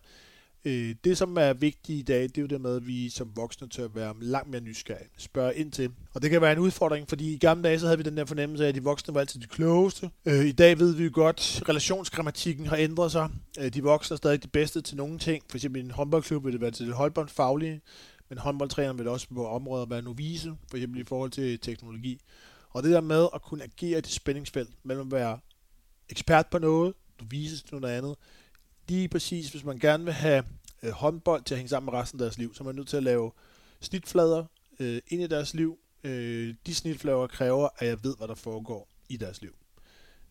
Øh, det, som er vigtigt i dag, det er jo det med, at vi som voksne tør være langt mere nysgerrige. Spørge ind til. Og det kan være en udfordring, fordi i gamle dage, så havde vi den der fornemmelse af, at de voksne var altid de klogeste. Øh, I dag ved vi jo godt, at relationsgrammatikken har ændret sig. Øh, de voksne er stadig de bedste til nogle ting. For eksempel i en håndboldklub vil det være til det håndboldfaglige, men håndboldtræneren vil også på områder være novise, for eksempel i forhold til teknologi. Og det der med at kunne agere i det spændingsfelt mellem at være ekspert på noget, du vises til noget andet, lige præcis, hvis man gerne vil have øh, håndbold til at hænge sammen med resten af deres liv, så man er nødt til at lave snitflader øh, ind i deres liv. Øh, de snitflader kræver, at jeg ved, hvad der foregår i deres liv.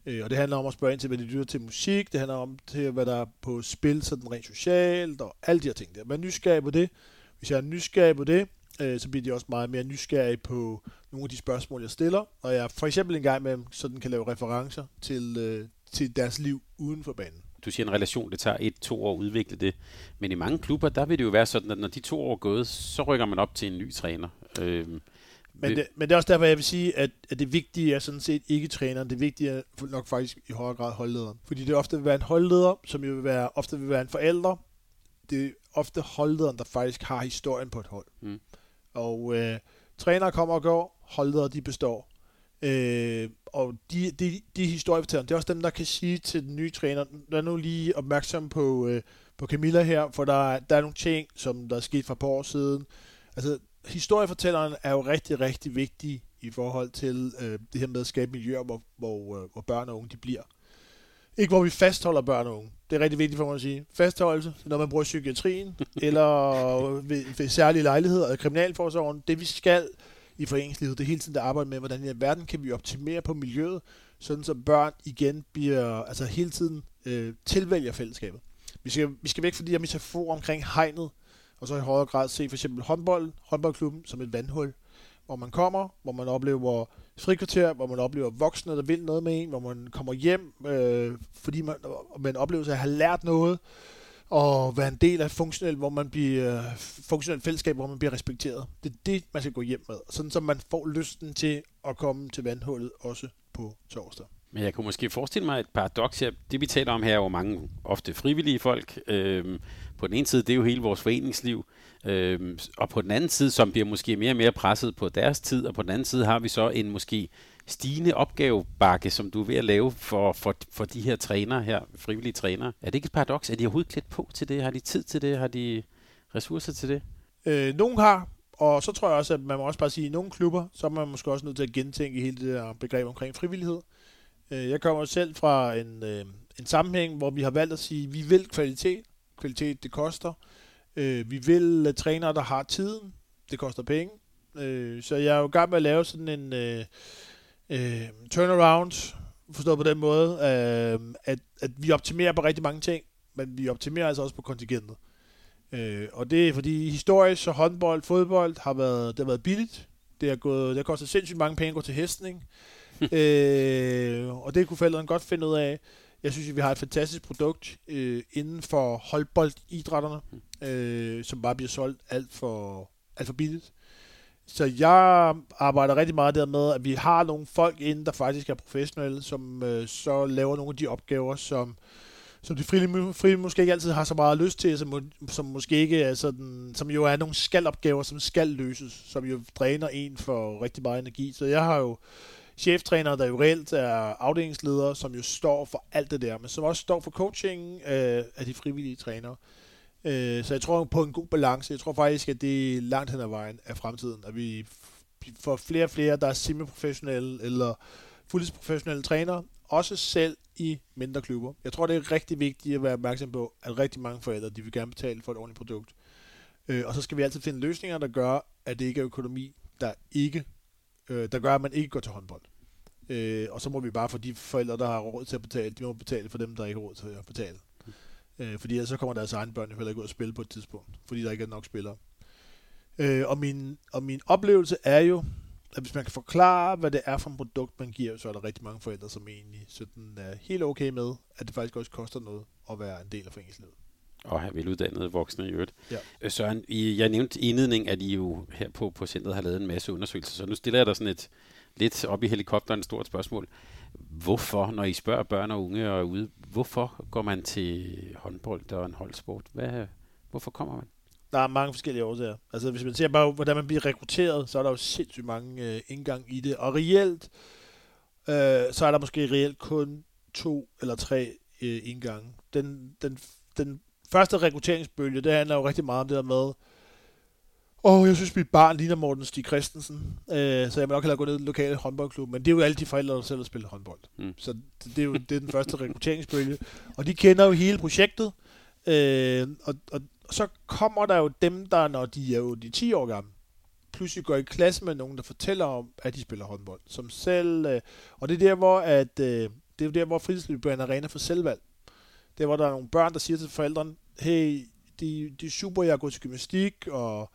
Øh, og det handler om at spørge ind til, hvad de lytter til musik, det handler om til, hvad der er på spil, sådan rent socialt, og alle de her ting der. Man er nysgerrig på det. Hvis jeg er nysgerrig på det, øh, så bliver de også meget mere nysgerrige på nogle af de spørgsmål, jeg stiller. Og jeg for eksempel en gang med sådan kan lave referencer til, øh, til deres liv uden for banen du siger en relation, det tager et, to år at udvikle det. Men i mange klubber, der vil det jo være sådan, at når de to år er gået, så rykker man op til en ny træner. Øh, men det, men det er også derfor, jeg vil sige, at, at det vigtige er sådan set ikke træneren. Det vigtige er nok faktisk i højere grad holdlederen. Fordi det ofte vil være en holdleder, som jo vil være, ofte vil være en forælder. Det er ofte holdlederen, der faktisk har historien på et hold. Mm. Og øh, trænere kommer og går, holdledere de består. Øh, og de, de, de historiefortællere, det er også dem, der kan sige til den nye træner, er nu lige opmærksom på, øh, på Camilla her, for der, der er nogle ting, som der er sket for et par år siden. Altså, historiefortælleren er jo rigtig, rigtig vigtig i forhold til øh, det her med at skabe miljøer, hvor, hvor, øh, hvor børn og unge de bliver. Ikke hvor vi fastholder børn og unge. Det er rigtig vigtigt for mig at sige. Fastholdelse, når man bruger psykiatrien, [LAUGHS] eller ved, ved særlige lejligheder af kriminalforsorgen. Det vi skal i foreningslivet, det er hele tiden at arbejde med, hvordan i verden kan vi optimere på miljøet, sådan så børn igen bliver, altså hele tiden øh, tilvælger fællesskabet. Vi skal, vi skal væk fra de her metaforer omkring hegnet, og så i højere grad se for eksempel håndbold, håndboldklubben som et vandhul, hvor man kommer, hvor man oplever frikvarter, hvor man oplever voksne, der vil noget med en, hvor man kommer hjem, øh, fordi man, man oplever at have lært noget, og være en del af funktionelt, hvor man bliver øh, funktionelt fællesskab, hvor man bliver respekteret. Det er det, man skal gå hjem med, sådan så man får lysten til at komme til vandhullet også på torsdag. Men jeg kunne måske forestille mig et paradoks her. Det vi taler om her er jo mange ofte frivillige folk. Øhm, på den ene side, det er jo hele vores foreningsliv. Øhm, og på den anden side, som bliver måske mere og mere presset på deres tid, og på den anden side har vi så en måske stigende opgavebakke, som du er ved at lave for, for, for de her trænere her, frivillige trænere. Er det ikke et paradoks? Er de overhovedet klædt på til det? Har de tid til det? Har de ressourcer til det? Øh, nogen har, og så tror jeg også, at man må også bare sige, at i nogle klubber, så er man måske også nødt til at gentænke hele det der begreb omkring frivillighed. Øh, jeg kommer selv fra en, øh, en sammenhæng, hvor vi har valgt at sige, at vi vil kvalitet. Kvalitet, det koster. Øh, vi vil uh, trænere, der har tiden. Det koster penge. Øh, så jeg er jo i gang med at lave sådan en øh, uh, turnaround, forstået på den måde, uh, at, at vi optimerer på rigtig mange ting, men vi optimerer altså også på kontingentet. Uh, og det er fordi historisk så håndbold, fodbold har været, det har været billigt. Det har, gået, det har kostet sindssygt mange penge at gå til hestning. [LAUGHS] øh, og det kunne forældrene godt finde ud af. Jeg synes, at vi har et fantastisk produkt øh, inden for holdboldidrætterne, øh, som bare bliver solgt alt for, alt for billigt. Så jeg arbejder rigtig meget der med, at vi har nogle folk inde, der faktisk er professionelle, som øh, så laver nogle af de opgaver, som, som de frivillige, frivillige måske ikke altid har så meget lyst til, som, som måske ikke er sådan, som jo er nogle skal-opgaver, som skal løses, som jo dræner en for rigtig meget energi. Så jeg har jo cheftræner, der jo reelt er afdelingsleder, som jo står for alt det der, men som også står for coaching øh, af de frivillige trænere. Øh, Øh, så jeg tror på en god balance. Jeg tror faktisk, at det er langt hen ad vejen af fremtiden, at vi får flere og flere, der er semi-professionelle eller fuldtidsprofessionelle trænere, også selv i mindre klubber. Jeg tror, det er rigtig vigtigt at være opmærksom på, at rigtig mange forældre, de vil gerne betale for et ordentligt produkt. Øh, og så skal vi altid finde løsninger, der gør, at det ikke er økonomi, der ikke øh, der gør, at man ikke går til håndbold. Øh, og så må vi bare for de forældre, der har råd til at betale, de må betale for dem, der ikke har råd til at betale. Øh, fordi så kommer deres egen børn jo heller ikke ud at spille på et tidspunkt, fordi der ikke er nok spillere. Øh, og, min, og min oplevelse er jo, at hvis man kan forklare, hvad det er for et produkt, man giver, så er der rigtig mange forældre, som egentlig sådan er helt okay med, at det faktisk også koster noget at være en del af foreningslivet og have veluddannede voksne i øvrigt. Ja. Øh, Søren, jeg nævnte i indledning, at I jo her på, på centret har lavet en masse undersøgelser, så nu stiller jeg dig sådan et lidt op i helikopteren et stort spørgsmål. Hvorfor, når I spørger børn og unge og ude, hvorfor går man til håndbold og en holdsport? Hvad, hvorfor kommer man? Der er mange forskellige årsager. Altså hvis man ser bare, hvordan man bliver rekrutteret, så er der jo sindssygt mange øh, indgang i det. Og reelt, øh, så er der måske reelt kun to eller tre øh, indgange. Den, den, den første rekrutteringsbølge, det handler jo rigtig meget om det der med, åh, oh, jeg synes, mit barn ligner Morten Stig Christensen, øh, så jeg vil nok hellere gå ned i den lokale håndboldklub, men det er jo alle de forældre, der selv har spillet håndbold. Mm. Så det, det, er jo det er den første rekrutteringsbølge. Og de kender jo hele projektet, øh, og, og så kommer der jo dem, der, når de er jo de 10 år gamle, pludselig går i klasse med nogen, der fortæller om, at de spiller håndbold, som selv, øh, og det er der, hvor, at, øh, det er der, hvor fritidslivet bliver en arena for selvvalg. Det er, hvor der er nogle børn, der siger til forældrene, hey, de, de er super, jeg går til gymnastik og,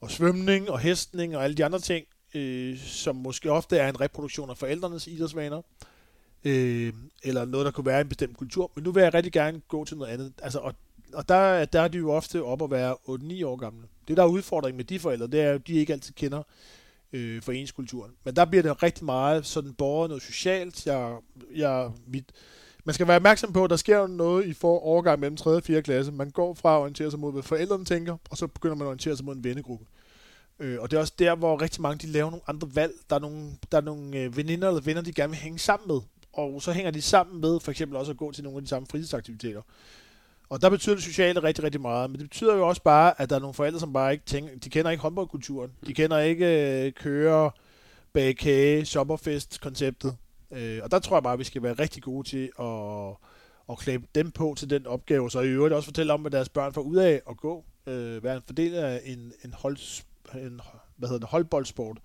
og svømning og hestning og alle de andre ting, øh, som måske ofte er en reproduktion af forældrenes idrætsvaner. øh, eller noget, der kunne være en bestemt kultur, men nu vil jeg rigtig gerne gå til noget andet. Altså, og, og der, der er de jo ofte op at være 8-9 år gamle. Det, der er udfordringen med de forældre, det er jo, at de ikke altid kender øh, foreningskulturen. Men der bliver det rigtig meget sådan borger noget socialt. Jeg, jeg, mit, man skal være opmærksom på, at der sker noget i for overgang mellem 3. og 4. klasse. Man går fra at orientere sig mod, hvad forældrene tænker, og så begynder man at orientere sig mod en vennegruppe. Øh, og det er også der, hvor rigtig mange de laver nogle andre valg. Der er nogle, der er nogle øh, veninder eller venner, de gerne vil hænge sammen med. Og så hænger de sammen med for eksempel også at gå til nogle af de samme fritidsaktiviteter. Og der betyder det sociale rigtig, rigtig meget. Men det betyder jo også bare, at der er nogle forældre, som bare ikke tænker, de kender ikke håndboldkulturen. De kender ikke øh, køre, bage kage, sommerfest-konceptet. Øh, og der tror jeg bare, at vi skal være rigtig gode til at, at klæbe dem på til den opgave. Så i øvrigt også fortælle om, hvad deres børn får ud af at gå. Øh, være en fordel af en, en, hold, en hvad hedder det, holdboldsport.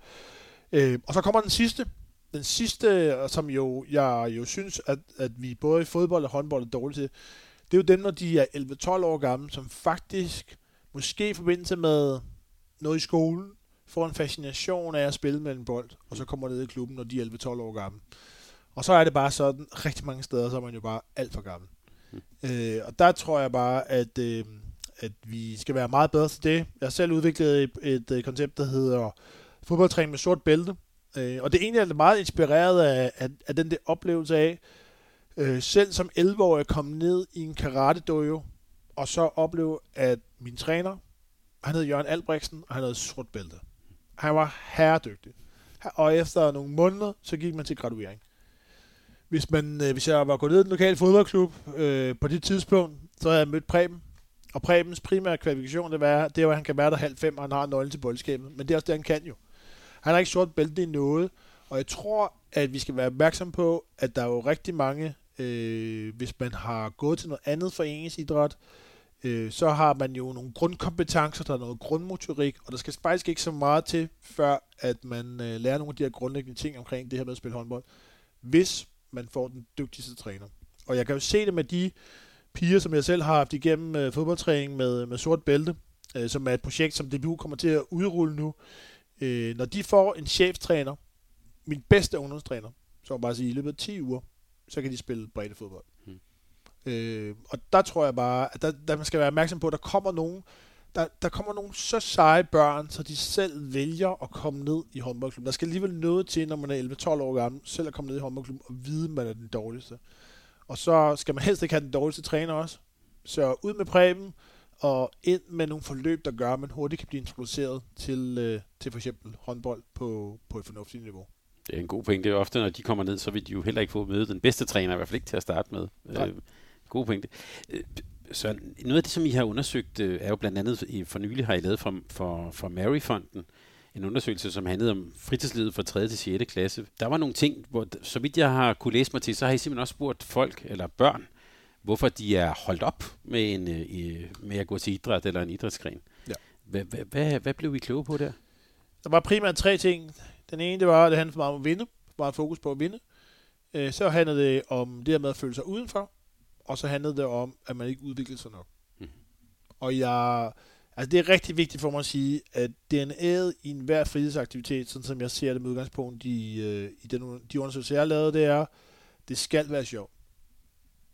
Øh, og så kommer den sidste. Den sidste, som jo, jeg jo synes, at, at vi både i fodbold og håndbold er dårlige til, det er jo dem, når de er 11-12 år gamle, som faktisk, måske i forbindelse med noget i skolen, får en fascination af at spille med en bold, og så kommer ned i klubben, når de er 11-12 år gamle. Og så er det bare sådan, rigtig mange steder, så er man jo bare alt for gammel. Mm. Øh, og der tror jeg bare, at, øh, at vi skal være meget bedre til det. Jeg har selv udviklet et, et, et koncept, der hedder fodboldtræning med sort bælte. Øh, og det er egentlig meget inspireret af, af, af den der oplevelse af, øh, selv som 11-årig kom ned i en karate dojo, og så opleve, at min træner, han hed Jørgen Albrechtsen, og han havde sort bælte. Han var herredygtig. Og efter nogle måneder, så gik man til graduering. Hvis, man, øh, hvis jeg var gået ned i den lokale fodboldklub øh, på det tidspunkt, så havde jeg mødt Preben. Og Prebens primære kvalifikation, det, var, det er, at han kan være der halv fem, og han har nøglen til boldskabet. Men det er også det, han kan jo. Han har ikke sort bælte i noget, og jeg tror, at vi skal være opmærksom på, at der er jo rigtig mange Øh, hvis man har gået til noget andet foreningsidræt, øh, så har man jo nogle grundkompetencer, der er noget grundmotorik, og der skal faktisk ikke så meget til, før at man øh, lærer nogle af de her grundlæggende ting omkring det her med at spille håndbold, hvis man får den dygtigste træner. Og jeg kan jo se det med de piger, som jeg selv har haft igennem øh, fodboldtræning med, med sort bælte, øh, som er et projekt, som DBU kommer til at udrulle nu. Øh, når de får en cheftræner, min bedste ungdomstræner, så må bare sige, i løbet af 10 uger, så kan de spille fodbold. Hmm. Øh, og der tror jeg bare, at der, der man skal være opmærksom på, at der kommer nogen, der, der kommer nogle så seje børn, så de selv vælger at komme ned i håndboldklubben. Der skal alligevel noget til, når man er 11-12 år gammel, selv at komme ned i håndboldklubben og vide, at man er den dårligste. Og så skal man helst ikke have den dårligste træner også. Så ud med præben, og ind med nogle forløb, der gør, at man hurtigt kan blive introduceret til, øh, til for eksempel håndbold på, på et fornuftigt niveau. Det er en god pointe. Ofte, når de kommer ned, så vil de jo heller ikke få møde den bedste træner, i hvert fald ikke til at starte med. Øh, god pointe. Så noget af det, som I har undersøgt, øh, er jo blandt andet, i for nylig har I lavet for, for, for Mary-fonden, en undersøgelse, som handlede om fritidslivet fra 3. til 6. klasse. Der var nogle ting, hvor, så vidt jeg har kunne læse mig til, så har I simpelthen også spurgt folk eller børn, hvorfor de er holdt op med, en, øh, med at gå til idræt eller en idrætsgren. Ja. Hvad, hvad, hvad, hvad blev vi kloge på der? Der var primært tre ting. Den ene, det var, at det handlede for meget om at vinde. Meget fokus på at vinde. Øh, så handlede det om det her med at føle sig udenfor. Og så handlede det om, at man ikke udviklede sig nok. Mm. Og jeg... Altså det er rigtig vigtigt for mig at sige, at DNA'et i enhver fritidsaktivitet, sådan som jeg ser det med udgangspunkt i, øh, i den, de undersøgelser, jeg har lavet, det er, det skal være sjovt.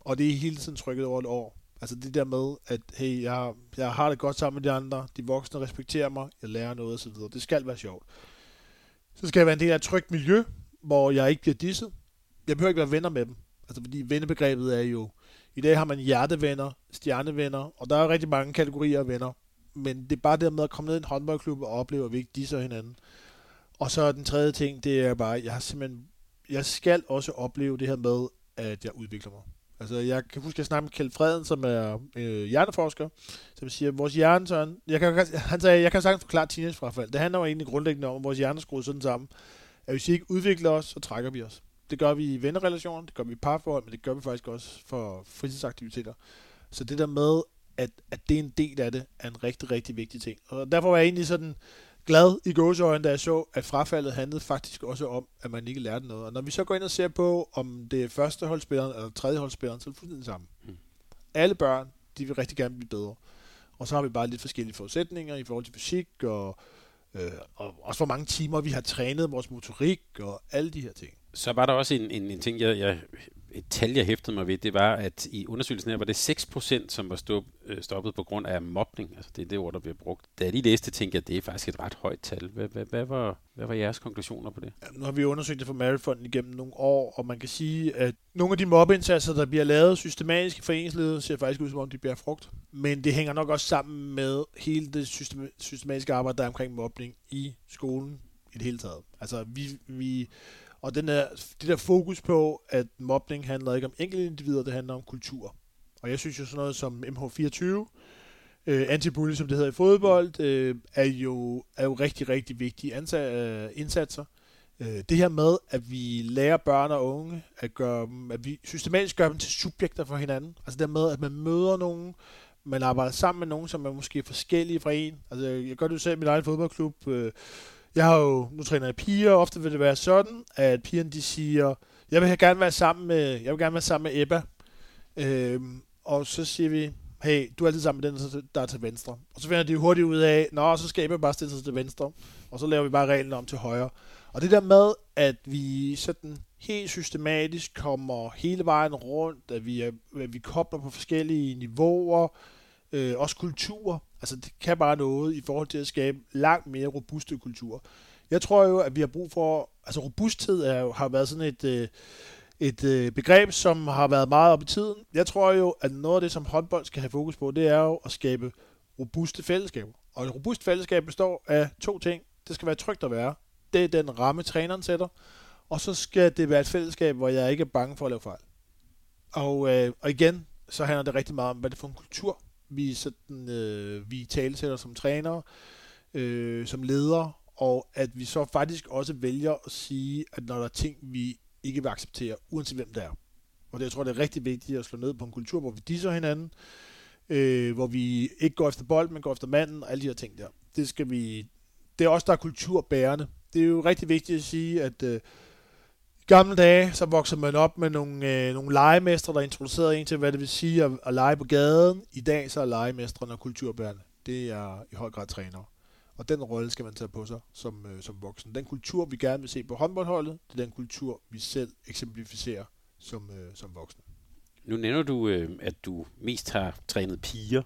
Og det er hele tiden trykket over et år. Altså det der med, at hey, jeg, jeg har det godt sammen med de andre, de voksne respekterer mig, jeg lærer noget osv. Det skal være sjovt. Så skal jeg være en del af et trygt miljø, hvor jeg ikke bliver disset. Jeg behøver ikke være venner med dem. Altså fordi vennebegrebet er jo, i dag har man hjertevenner, stjernevenner, og der er rigtig mange kategorier af venner. Men det er bare det med at komme ned i en håndboldklub og opleve, at vi ikke disser hinanden. Og så den tredje ting, det er bare, jeg har simpelthen, jeg skal også opleve det her med, at jeg udvikler mig. Altså, jeg kan huske, at jeg snakkede med Kjeld Freden, som er øh, hjerneforsker, som siger, at vores hjerne, sådan, jeg kan, han sagde, jeg kan sagtens forklare teenagefrafald. Det handler jo egentlig grundlæggende om, at vores hjerne er skruet sådan sammen, at hvis vi ikke udvikler os, så trækker vi os. Det gør vi i vennerrelationer, det gør vi i parforhold, men det gør vi faktisk også for fritidsaktiviteter. Så det der med, at, at det er en del af det, er en rigtig, rigtig vigtig ting. Og derfor var jeg egentlig sådan, glad i gåsøjne, da jeg så, at frafaldet handlede faktisk også om, at man ikke lærte noget. Og når vi så går ind og ser på, om det er første holdspilleren eller tredje holdspilleren, så er det fuldstændig sammen. Mm. Alle børn, de vil rigtig gerne blive bedre. Og så har vi bare lidt forskellige forudsætninger i forhold til fysik, og, øh, og også hvor mange timer vi har trænet vores motorik, og alle de her ting. Så var der også en, en, en ting, jeg, jeg, et tal, jeg hæftede mig ved, det var, at i undersøgelsen her var det 6%, som var stop, øh, stoppet på grund af mobning. Altså det er det ord, der bliver brugt. Da jeg lige læste, tænkte jeg, at det er faktisk et ret højt tal. Hvad, hvad, hvad, var, hvad var jeres konklusioner på det? Ja, nu har vi undersøgt det for Marifonden igennem nogle år, og man kan sige, at nogle af de mobbeindsatser, der bliver lavet systematisk i foreningsledet, ser faktisk ud som om, de bliver frugt. Men det hænger nok også sammen med hele det systematiske arbejde, der er omkring mobning i skolen i det hele taget. Altså vi, vi og den der, det der fokus på, at mobning handler ikke om enkelte individer, det handler om kultur. Og jeg synes jo sådan noget som MH24, øh, anti som det hedder i fodbold, øh, er, jo, er jo rigtig, rigtig vigtige ansat, øh, indsatser. Øh, det her med, at vi lærer børn og unge, at, gøre dem, at vi systematisk gør dem til subjekter for hinanden. Altså det med, at man møder nogen, man arbejder sammen med nogen, som er måske forskellige fra en. Altså jeg gør det jo selv i min egen fodboldklub, øh, jeg har jo, nu træner jeg piger, og ofte vil det være sådan, at pigerne de siger, jeg vil gerne være sammen med, jeg vil gerne være sammen med Ebba. Øhm, og så siger vi, hey, du er altid sammen med den, der er til venstre. Og så finder de hurtigt ud af, nå, så skal Ebba bare stille sig til venstre. Og så laver vi bare reglen om til højre. Og det der med, at vi sådan helt systematisk kommer hele vejen rundt, at vi, er, at vi kobler på forskellige niveauer, øh, også kulturer. Altså det kan bare noget i forhold til at skabe langt mere robuste kulturer. Jeg tror jo, at vi har brug for, altså robusthed er jo, har været sådan et, øh, et øh, begreb, som har været meget op i tiden. Jeg tror jo, at noget af det, som håndbold skal have fokus på, det er jo at skabe robuste fællesskaber. Og et robust fællesskab består af to ting. Det skal være trygt at være. Det er den ramme, træneren sætter. Og så skal det være et fællesskab, hvor jeg ikke er bange for at lave fejl. Og, øh, og igen, så handler det rigtig meget om, hvad det er for en kultur, vi, sådan, øh, vi talesætter som trænere, øh, som ledere, og at vi så faktisk også vælger at sige, at når der er ting, vi ikke vil acceptere, uanset hvem det er. Og det, jeg tror, det er rigtig vigtigt at slå ned på en kultur, hvor vi disser hinanden, øh, hvor vi ikke går efter bold, men går efter manden, og alle de her ting der. Det skal vi... Det er også der er kulturbærende. Det er jo rigtig vigtigt at sige, at øh, i gamle dage, så voksede man op med nogle, øh, nogle legemestre, der introducerede en til, hvad det vil sige at, at lege på gaden. I dag så er legemestrene og kulturbærerne, Det er i høj grad trænere. Og den rolle skal man tage på sig som, øh, som voksen. Den kultur, vi gerne vil se på håndboldholdet, det er den kultur, vi selv eksemplificerer som, øh, som voksne. Nu nævner du, øh, at du mest har trænet piger.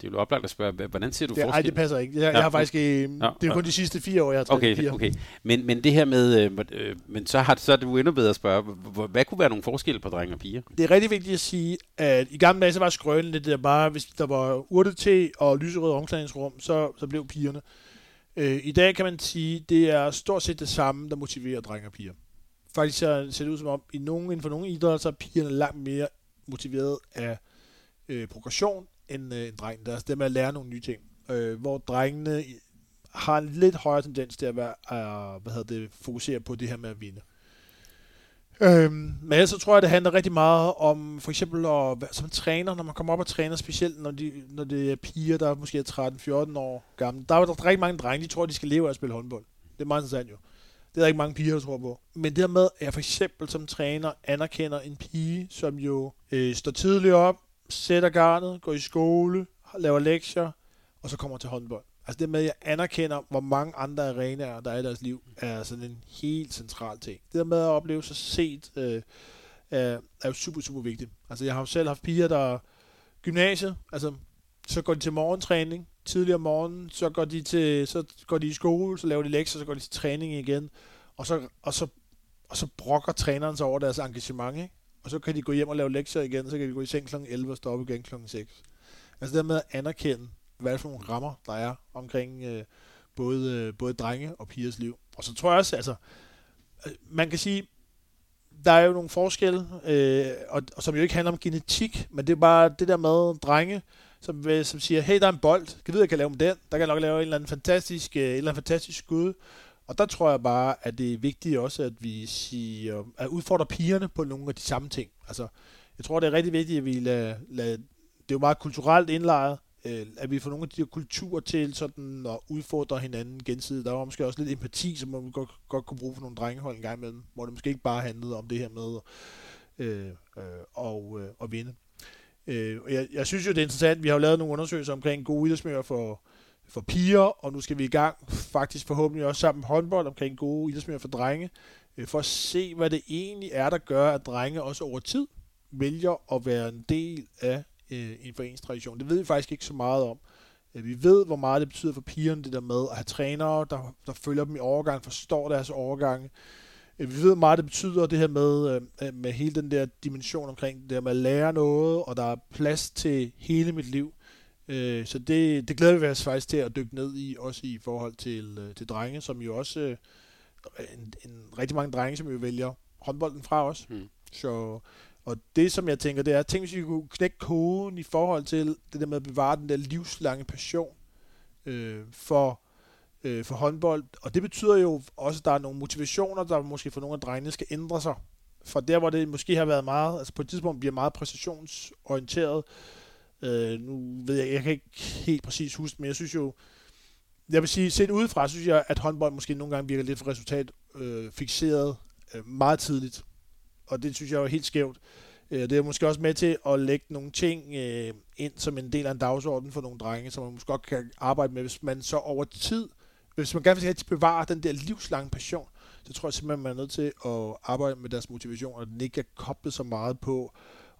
Det er jo oplagt at spørge, hvordan ser du det, forskel? Nej, det passer ikke. Jeg, ja, jeg har faktisk, øh, ja, det er kun de sidste fire år, jeg har trænet okay, piger. Okay, men, men det her med, øh, øh, men så, har, så er det jo endnu bedre at spørge, hvad kunne være nogle forskelle på drenge og piger? Det er rigtig vigtigt at sige, at i gamle dage, så var skrølen lidt der bare, hvis der var urte te og lyserød omklædningsrum, så, så blev pigerne. Øh, I dag kan man sige, det er stort set det samme, der motiverer drenge og piger. Faktisk ser det ud som om, i nogen, inden for nogle idrætter, så er pigerne langt mere motiveret af øh, progression end, øh, end drengene. Det er altså det med at lære nogle nye ting. Øh, hvor drengene har en lidt højere tendens til at være, øh, hvad hedder det, fokusere på det her med at vinde. Øhm, men så tror jeg, det handler rigtig meget om for eksempel at som træner, når man kommer op og træner, specielt når, de, når det er piger, der måske er 13-14 år gamle. Der er der rigtig mange drenge, de tror, at de skal leve af at spille håndbold. Det er meget interessant jo. Det er der ikke mange piger, der tror på. Men det her med, at jeg for eksempel som træner anerkender en pige, som jo øh, står tidligt op, sætter garnet, går i skole, laver lektier, og så kommer til håndbold. Altså det med, at jeg anerkender, hvor mange andre arenaer, der er i deres liv, er sådan en helt central ting. Det der med at opleve sig set, øh, er, er jo super, super vigtigt. Altså jeg har jo selv haft piger, der gymnasiet, altså så går de til morgentræning, tidligere om morgenen, så går de til, så går de i skole, så laver de lektier, så går de til træning igen, og så, og så, og så brokker træneren sig over deres engagement, ikke? Og så kan de gå hjem og lave lektier igen, så kan de gå i seng kl. 11 og stoppe igen kl. 6. Altså det med at anerkende, hvad for nogle rammer, der er omkring øh, både, øh, både drenge og pigers liv. Og så tror jeg også, altså, øh, man kan sige, der er jo nogle forskelle, øh, og, og som jo ikke handler om genetik, men det er bare det der med drenge, som, øh, som siger, hey, der er en bold, kan vide, jeg kan lave med den, der kan jeg nok lave en eller anden fantastisk, øh, en eller anden fantastisk skud, og der tror jeg bare, at det er vigtigt også, at vi siger, at udfordre pigerne på nogle af de samme ting. Altså, jeg tror, det er rigtig vigtigt, at vi lader, lader det er jo meget kulturelt indlejret, øh, at vi får nogle af de her kulturer til sådan at udfordre hinanden gensidigt. Der var måske også lidt empati, som man godt, godt kunne bruge for nogle drengehold en gang imellem, hvor det måske ikke bare handlede om det her med øh, øh, og, øh, at vinde. Øh, jeg, jeg synes jo, det er interessant, vi har jo lavet nogle undersøgelser omkring gode idrætsmøder for, for piger, og nu skal vi i gang faktisk forhåbentlig også sammen håndbold omkring gode idrætsmiljøer for drenge. øh, for at se, hvad det egentlig er, der gør, at drenge også over tid vælger at være en del af øh, en foreningstradition. Det ved vi faktisk ikke så meget om. Øh, vi ved, hvor meget det betyder for pigerne, det der med at have trænere, der, der følger dem i overgang, forstår deres overgange. Øh, vi ved, hvor meget det betyder, det her med, øh, med hele den der dimension omkring det der med at lære noget, og der er plads til hele mit liv. Øh, så det, det glæder vi os faktisk til at dykke ned i, også i forhold til, øh, til drenge, som jo også, øh, en, en rigtig mange drenge, som jo vælger håndbolden fra os. Mm. Så, og det, som jeg tænker, det er, tænk hvis vi kunne knække koden i forhold til det der med at bevare den der livslange passion øh, for, øh, for håndbold. Og det betyder jo også, at der er nogle motivationer, der måske for nogle af drengene skal ændre sig. For der, hvor det måske har været meget, altså på et tidspunkt bliver meget præcisionsorienteret, Øh, nu ved jeg, jeg kan ikke helt præcis huske, men jeg synes jo, jeg vil sige, set udefra, synes jeg, at håndbold måske nogle gange virker lidt for resultat øh, fixeret øh, meget tidligt. Og det synes jeg er helt skævt. Øh, det er måske også med til at lægge nogle ting øh, ind som en del af en dagsorden for nogle drenge, som man måske godt kan arbejde med, hvis man så over tid, hvis man gerne vil bevare den der livslange passion, så tror jeg simpelthen, man er nødt til at arbejde med deres motivation, og den ikke er koblet så meget på,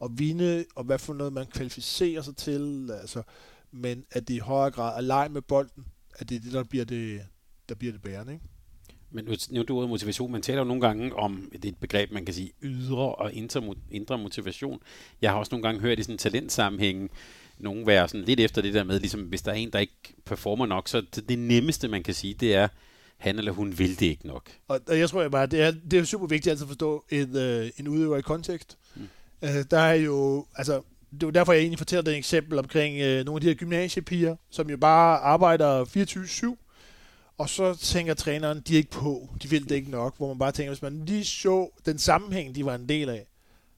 at vinde, og hvad for noget man kvalificerer sig til, altså, men at det i højere grad er leg med bolden, at det er det, der bliver det, der bliver det bærende, ikke? Men nu nævnte du ordet motivation. Man taler jo nogle gange om, det er et begreb, man kan sige, ydre og indre, indre motivation. Jeg har også nogle gange hørt i sådan en talentsammenhæng, nogen være sådan lidt efter det der med, ligesom hvis der er en, der ikke performer nok, så det, nemmeste, man kan sige, det er, han eller hun vil det ikke nok. Og, og jeg tror jeg bare, det er, det er super vigtigt altså at forstå en, øh, en udøver i kontekst. Øh, der er jo, altså, det er derfor, jeg egentlig fortæller det eksempel omkring øh, nogle af de her gymnasiepiger, som jo bare arbejder 24-7, og så tænker træneren, de er ikke på, de vil det ikke nok, hvor man bare tænker, hvis man lige så den sammenhæng, de var en del af,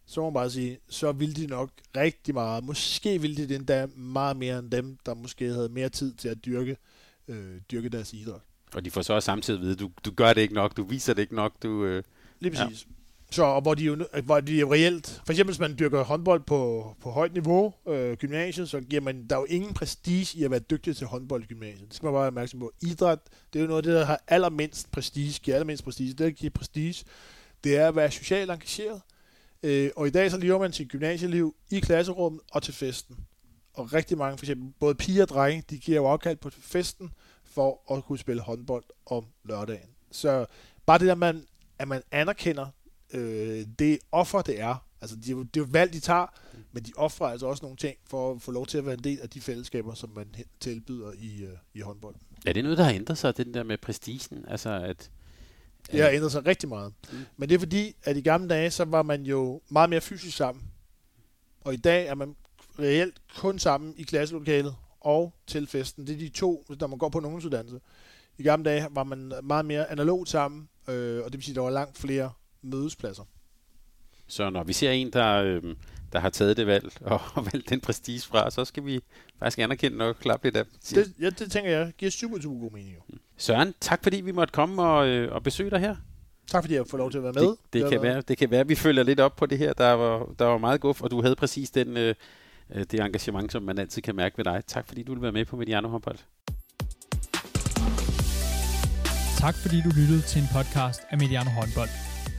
så må man bare sige, så ville de nok rigtig meget. Måske ville de det endda meget mere end dem, der måske havde mere tid til at dyrke, øh, dyrke deres idræt. Og de får så også samtidig at vide, du, du gør det ikke nok, du viser det ikke nok, du... Øh, Lige præcis. Ja. Så, og hvor de, jo, hvor de jo reelt, for eksempel hvis man dyrker håndbold på, på højt niveau, øh, gymnasiet, så giver man, der er jo ingen prestige i at være dygtig til håndbold i gymnasiet. Det skal man bare være opmærksom på. Idræt, det er jo noget af det, der har allermindst prestige, giver allermindst prestige. Det, der giver prestige, det er at være socialt engageret. Øh, og i dag så lever man sit gymnasieliv i klasserummet og til festen. Og rigtig mange, for eksempel både piger og drenge, de giver jo afkald på festen for at kunne spille håndbold om lørdagen. Så bare det der, man, at man anerkender øh, det offer, det er. Altså, det er, jo, det er jo valg, de tager, men de offrer altså også nogle ting for at få lov til at være en del af de fællesskaber, som man tilbyder i, øh, i håndbold. Er det noget, der har ændret sig, den der med prestigen? Altså, at det har ændret sig rigtig meget. Mm. Men det er fordi, at i gamle dage, så var man jo meget mere fysisk sammen. Og i dag er man reelt kun sammen i klasselokalet og til festen. Det er de to, der man går på en ungdomsuddannelse. I gamle dage var man meget mere analogt sammen, øh, og det vil sige, at der var langt flere mødespladser. Så når vi ser en, der, øh, der har taget det valg [LAUGHS] og, og valgt den prestige fra, så skal vi faktisk anerkende og klappe lidt af det. Ja, det tænker jeg giver super, super god mening. Jo. Mm. Søren, tak fordi vi måtte komme og, øh, og besøge dig her. Tak fordi jeg får lov til at være med. Det, det, kan, være, det kan være, at vi følger lidt op på det her. Der var, der var meget guf, og du havde præcis den, øh, øh, det engagement, som man altid kan mærke ved dig. Tak fordi du ville være med på Mediano Håndbold. Tak fordi du lyttede til en podcast af Mediano Håndbold.